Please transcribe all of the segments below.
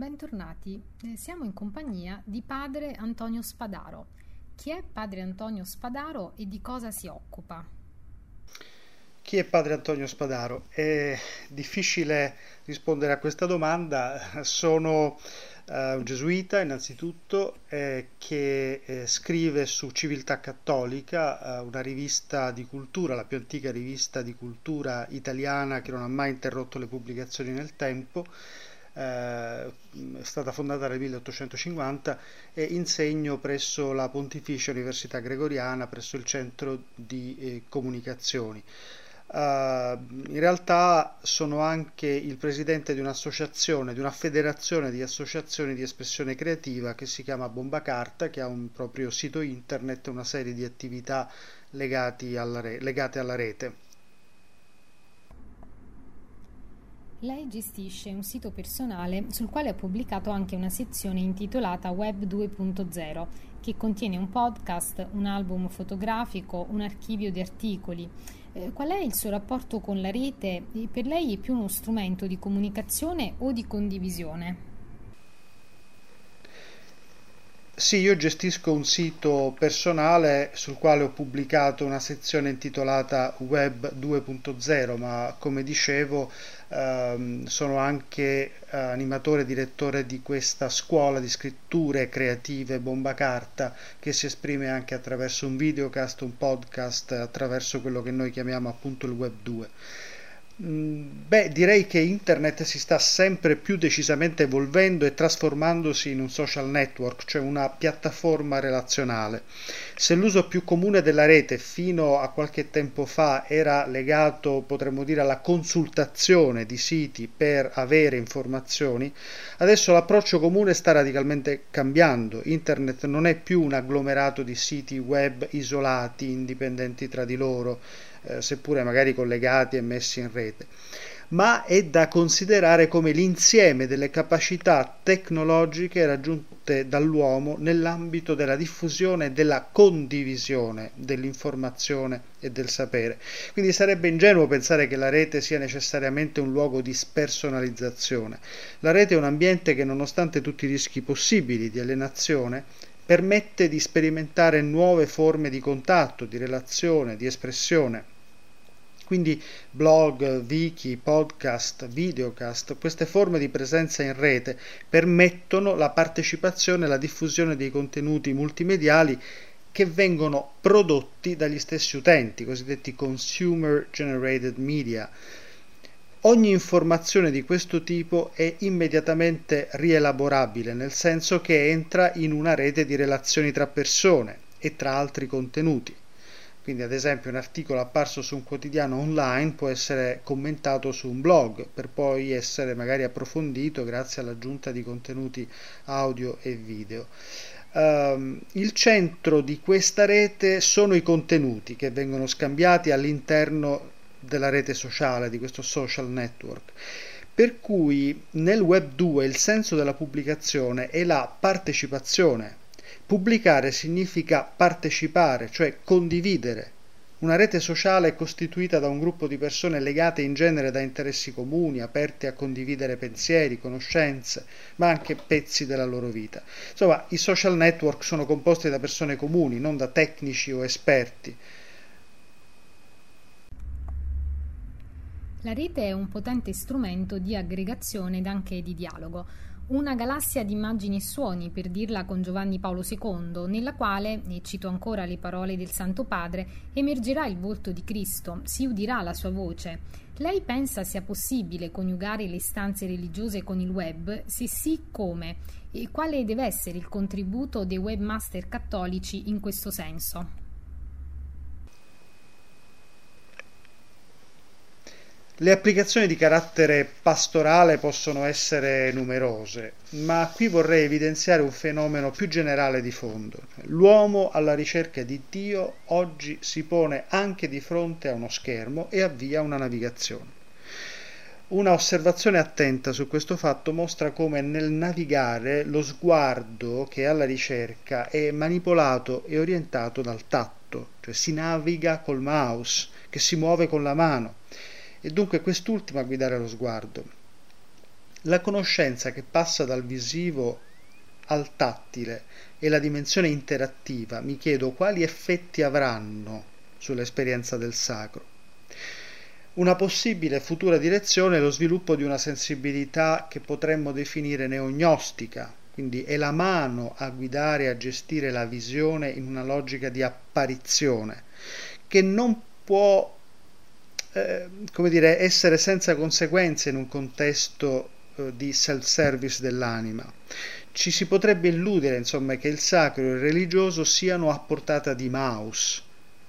Bentornati, eh, siamo in compagnia di padre Antonio Spadaro. Chi è padre Antonio Spadaro e di cosa si occupa? Chi è padre Antonio Spadaro? È difficile rispondere a questa domanda. Sono uh, un gesuita innanzitutto eh, che eh, scrive su Civiltà Cattolica, uh, una rivista di cultura, la più antica rivista di cultura italiana che non ha mai interrotto le pubblicazioni nel tempo eh, stata fondata nel 1850 e insegno presso la Pontificia Università Gregoriana, presso il Centro di eh, Comunicazioni. Uh, in realtà sono anche il presidente di un'associazione, di una federazione di associazioni di espressione creativa che si chiama Bomba Carta, che ha un proprio sito internet e una serie di attività alla re- legate alla rete. Lei gestisce un sito personale sul quale ha pubblicato anche una sezione intitolata Web 2.0 che contiene un podcast, un album fotografico, un archivio di articoli. Eh, qual è il suo rapporto con la rete? Per lei è più uno strumento di comunicazione o di condivisione? Sì, io gestisco un sito personale sul quale ho pubblicato una sezione intitolata Web 2.0, ma come dicevo ehm, sono anche eh, animatore e direttore di questa scuola di scritture creative Bomba Carta che si esprime anche attraverso un videocast, un podcast, attraverso quello che noi chiamiamo appunto il Web 2. Mm, beh, direi che internet si sta sempre più decisamente evolvendo e trasformandosi in un social network, cioè una piattaforma relazionale. Se l'uso più comune della rete fino a qualche tempo fa era legato, potremmo dire, alla consultazione di siti per avere informazioni, adesso l'approccio comune sta radicalmente cambiando. Internet non è più un agglomerato di siti web isolati, indipendenti tra di loro eh, seppure magari collegati e messi in rete, ma è da considerare come l'insieme delle capacità tecnologiche raggiunte dall'uomo nell'ambito della diffusione e della condivisione dell'informazione e del sapere. Quindi sarebbe ingenuo pensare che la rete sia necessariamente un luogo di spersonalizzazione. La rete è un ambiente che nonostante tutti i rischi possibili di alienazione permette di sperimentare nuove forme di contatto, di relazione, di espressione. Quindi blog, wiki, podcast, videocast, queste forme di presenza in rete permettono la partecipazione e la diffusione dei contenuti multimediali che vengono prodotti dagli stessi utenti, cosiddetti consumer generated media. Ogni informazione di questo tipo è immediatamente rielaborabile, nel senso che entra in una rete di relazioni tra persone e tra altri contenuti. Quindi ad esempio un articolo apparso su un quotidiano online può essere commentato su un blog per poi essere magari approfondito grazie all'aggiunta di contenuti audio e video. Um, il centro di questa rete sono i contenuti che vengono scambiati all'interno della rete sociale, di questo social network. Per cui nel Web 2 il senso della pubblicazione è la partecipazione. Pubblicare significa partecipare, cioè condividere. Una rete sociale è costituita da un gruppo di persone legate in genere da interessi comuni, aperte a condividere pensieri, conoscenze, ma anche pezzi della loro vita. Insomma, i social network sono composti da persone comuni, non da tecnici o esperti. La rete è un potente strumento di aggregazione ed anche di dialogo, una galassia di immagini e suoni, per dirla con Giovanni Paolo II, nella quale, e cito ancora le parole del Santo Padre, emergerà il volto di Cristo, si udirà la sua voce. Lei pensa sia possibile coniugare le istanze religiose con il web? Se sì, come? E quale deve essere il contributo dei webmaster cattolici in questo senso? Le applicazioni di carattere pastorale possono essere numerose, ma qui vorrei evidenziare un fenomeno più generale di fondo. L'uomo alla ricerca di Dio oggi si pone anche di fronte a uno schermo e avvia una navigazione. Una osservazione attenta su questo fatto mostra come nel navigare lo sguardo che è alla ricerca è manipolato e orientato dal tatto, cioè si naviga col mouse, che si muove con la mano e dunque quest'ultima a guidare lo sguardo. La conoscenza che passa dal visivo al tattile e la dimensione interattiva, mi chiedo quali effetti avranno sull'esperienza del sacro. Una possibile futura direzione è lo sviluppo di una sensibilità che potremmo definire neognostica, quindi è la mano a guidare e a gestire la visione in una logica di apparizione, che non può eh, come dire, essere senza conseguenze in un contesto eh, di self-service dell'anima. Ci si potrebbe illudere, insomma, che il sacro e il religioso siano a portata di mouse,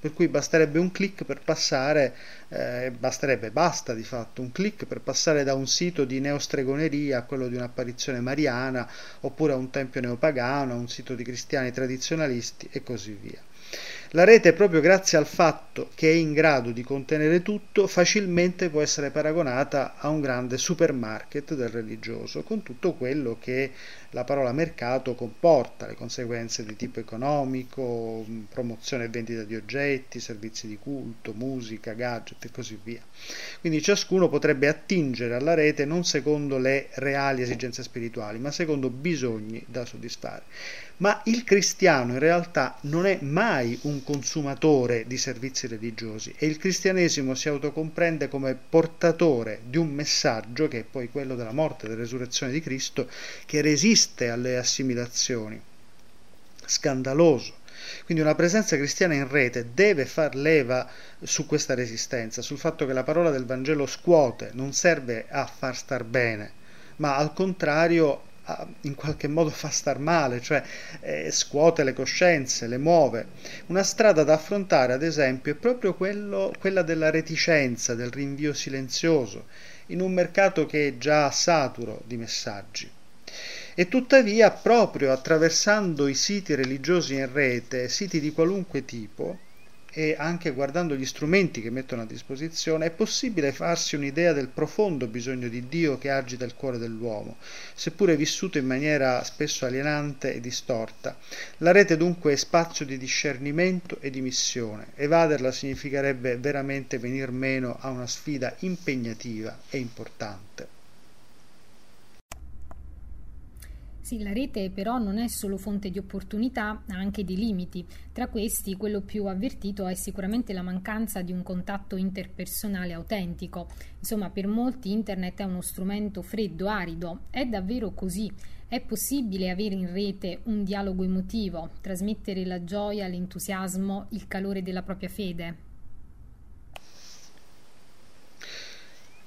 per cui basterebbe un clic per passare, eh, basterebbe, basta di fatto, un clic per passare da un sito di neostregoneria a quello di un'apparizione mariana, oppure a un tempio neopagano, a un sito di cristiani tradizionalisti e così via. La rete, proprio grazie al fatto che è in grado di contenere tutto, facilmente può essere paragonata a un grande supermarket del religioso, con tutto quello che la parola mercato comporta, le conseguenze di tipo economico, promozione e vendita di oggetti, servizi di culto, musica, gadget e così via. Quindi ciascuno potrebbe attingere alla rete non secondo le reali esigenze spirituali, ma secondo bisogni da soddisfare. Ma il cristiano in realtà non è mai un consumatore di servizi religiosi e il cristianesimo si autocomprende come portatore di un messaggio che è poi quello della morte e della resurrezione di Cristo che resiste alle assimilazioni. Scandaloso. Quindi una presenza cristiana in rete deve far leva su questa resistenza, sul fatto che la parola del Vangelo scuote, non serve a far star bene, ma al contrario in qualche modo fa star male, cioè eh, scuote le coscienze, le muove. Una strada da affrontare, ad esempio, è proprio quello, quella della reticenza, del rinvio silenzioso, in un mercato che è già saturo di messaggi. E tuttavia, proprio attraversando i siti religiosi in rete, siti di qualunque tipo, e anche guardando gli strumenti che mettono a disposizione, è possibile farsi un'idea del profondo bisogno di Dio che agita il cuore dell'uomo, seppure vissuto in maniera spesso alienante e distorta. La rete dunque è spazio di discernimento e di missione. Evaderla significherebbe veramente venir meno a una sfida impegnativa e importante. Sì, la rete però non è solo fonte di opportunità, ha anche dei limiti. Tra questi, quello più avvertito è sicuramente la mancanza di un contatto interpersonale autentico. Insomma, per molti internet è uno strumento freddo, arido. È davvero così? È possibile avere in rete un dialogo emotivo, trasmettere la gioia, l'entusiasmo, il calore della propria fede?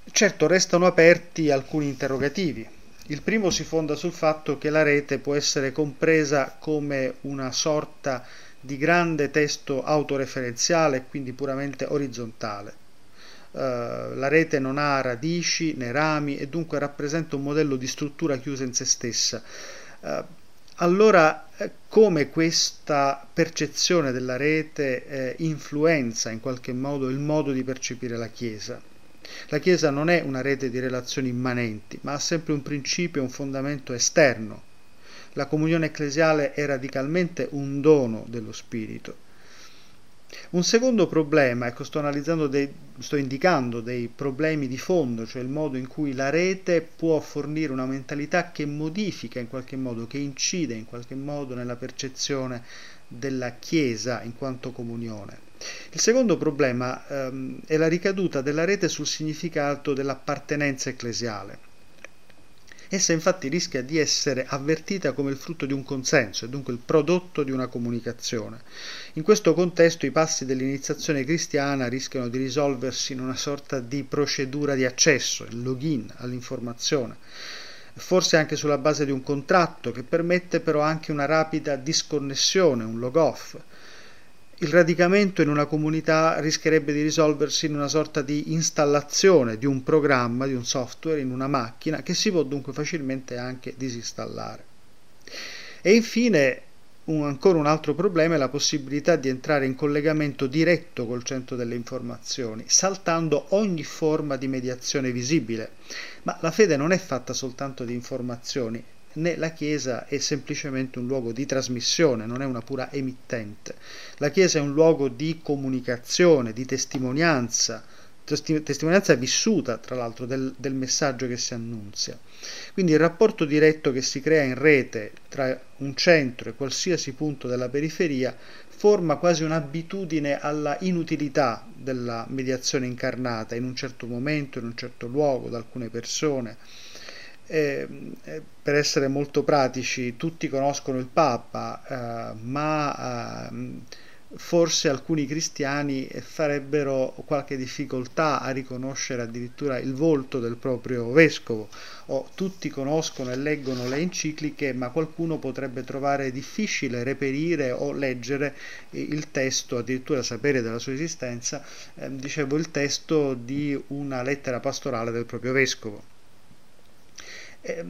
Certo, restano aperti alcuni interrogativi il primo si fonda sul fatto che la rete può essere compresa come una sorta di grande testo autoreferenziale, quindi puramente orizzontale. Uh, la rete non ha radici né rami e dunque rappresenta un modello di struttura chiusa in se stessa. Uh, allora, eh, come questa percezione della rete eh, influenza in qualche modo il modo di percepire la Chiesa? La Chiesa non è una rete di relazioni immanenti, ma ha sempre un principio e un fondamento esterno. La comunione ecclesiale è radicalmente un dono dello Spirito. Un secondo problema, ecco sto dei, sto indicando dei problemi di fondo, cioè il modo in cui la rete può fornire una mentalità che modifica in qualche modo, che incide in qualche modo nella percezione della Chiesa in quanto comunione. Il secondo problema ehm, è la ricaduta della rete sul significato dell'appartenenza ecclesiale. Essa infatti rischia di essere avvertita come il frutto di un consenso e dunque il prodotto di una comunicazione. In questo contesto i passi dell'iniziazione cristiana rischiano di risolversi in una sorta di procedura di accesso, il login all'informazione, forse anche sulla base di un contratto che permette però anche una rapida disconnessione, un log off il radicamento in una comunità rischierebbe di risolversi in una sorta di installazione di un programma, di un software in una macchina che si può dunque facilmente anche disinstallare. E infine un, ancora un altro problema è la possibilità di entrare in collegamento diretto col centro delle informazioni, saltando ogni forma di mediazione visibile. Ma la fede non è fatta soltanto di informazioni, né la Chiesa è semplicemente un luogo di trasmissione, non è una pura emittente. La Chiesa è un luogo di comunicazione, di testimonianza testimonianza vissuta, tra l'altro, del, del messaggio che si annunzia. Quindi il rapporto diretto che si crea in rete tra un centro e qualsiasi punto della periferia forma quasi un'abitudine alla inutilità della mediazione incarnata in un certo momento, in un certo luogo, da alcune persone. Eh, per essere molto pratici, tutti conoscono il Papa, eh, ma eh, forse alcuni cristiani farebbero qualche difficoltà a riconoscere addirittura il volto del proprio vescovo. O tutti conoscono e leggono le encicliche ma qualcuno potrebbe trovare difficile reperire o leggere il testo addirittura sapere della sua esistenza eh, dicevo il testo di una lettera pastorale del proprio vescovo eh,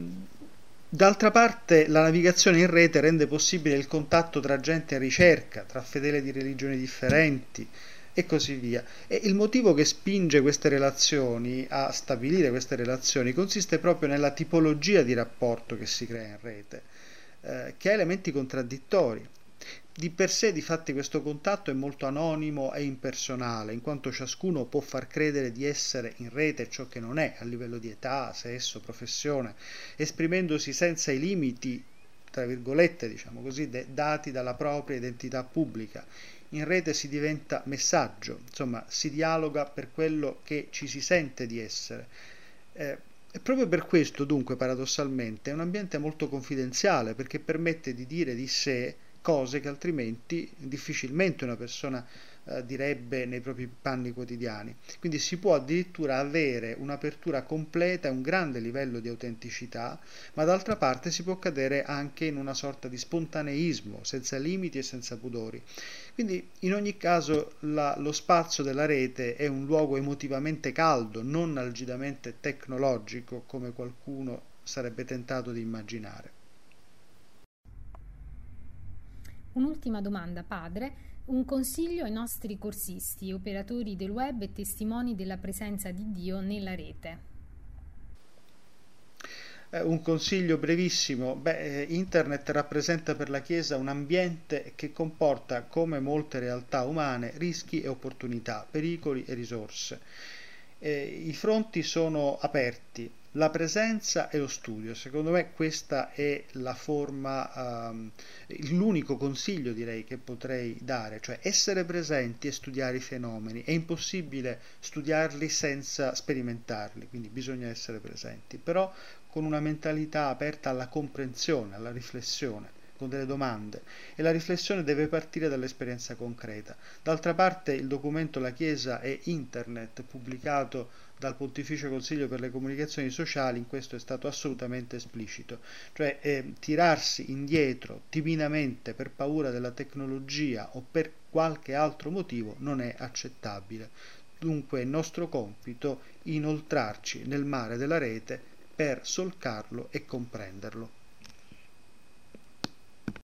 D'altra parte la navigazione in rete rende possibile il contatto tra gente a ricerca, tra fedeli di religioni differenti e così via. E il motivo che spinge queste relazioni a stabilire queste relazioni consiste proprio nella tipologia di rapporto che si crea in rete, eh, che ha elementi contraddittori. Di per sé, difatti, questo contatto è molto anonimo e impersonale, in quanto ciascuno può far credere di essere in rete ciò che non è a livello di età, sesso, professione, esprimendosi senza i limiti, tra virgolette, diciamo così, de- dati dalla propria identità pubblica. In rete si diventa messaggio, insomma, si dialoga per quello che ci si sente di essere. Eh, e proprio per questo, dunque, paradossalmente, è un ambiente molto confidenziale, perché permette di dire di sé cose che altrimenti difficilmente una persona eh, direbbe nei propri panni quotidiani. Quindi si può addirittura avere un'apertura completa e un grande livello di autenticità, ma d'altra parte si può cadere anche in una sorta di spontaneismo, senza limiti e senza pudori. Quindi in ogni caso la, lo spazio della rete è un luogo emotivamente caldo, non algidamente tecnologico come qualcuno sarebbe tentato di immaginare. Un'ultima domanda, padre. Un consiglio ai nostri corsisti, operatori del web e testimoni della presenza di Dio nella rete. Eh, un consiglio brevissimo. Beh, eh, internet rappresenta per la Chiesa un ambiente che comporta, come molte realtà umane, rischi e opportunità, pericoli e risorse. Eh, I fronti sono aperti, la presenza e lo studio. Secondo me questa è la forma, um, l'unico consiglio direi che potrei dare, cioè essere presenti e studiare i fenomeni. È impossibile studiarli senza sperimentarli, quindi bisogna essere presenti, però con una mentalità aperta alla comprensione, alla riflessione con delle domande e la riflessione deve partire dall'esperienza concreta. D'altra parte il documento La Chiesa e Internet pubblicato dal Pontificio Consiglio per le Comunicazioni Sociali in questo è stato assolutamente esplicito, cioè eh, tirarsi indietro timidamente per paura della tecnologia o per qualche altro motivo non è accettabile. Dunque è nostro compito inoltrarci nel mare della rete per solcarlo e comprenderlo.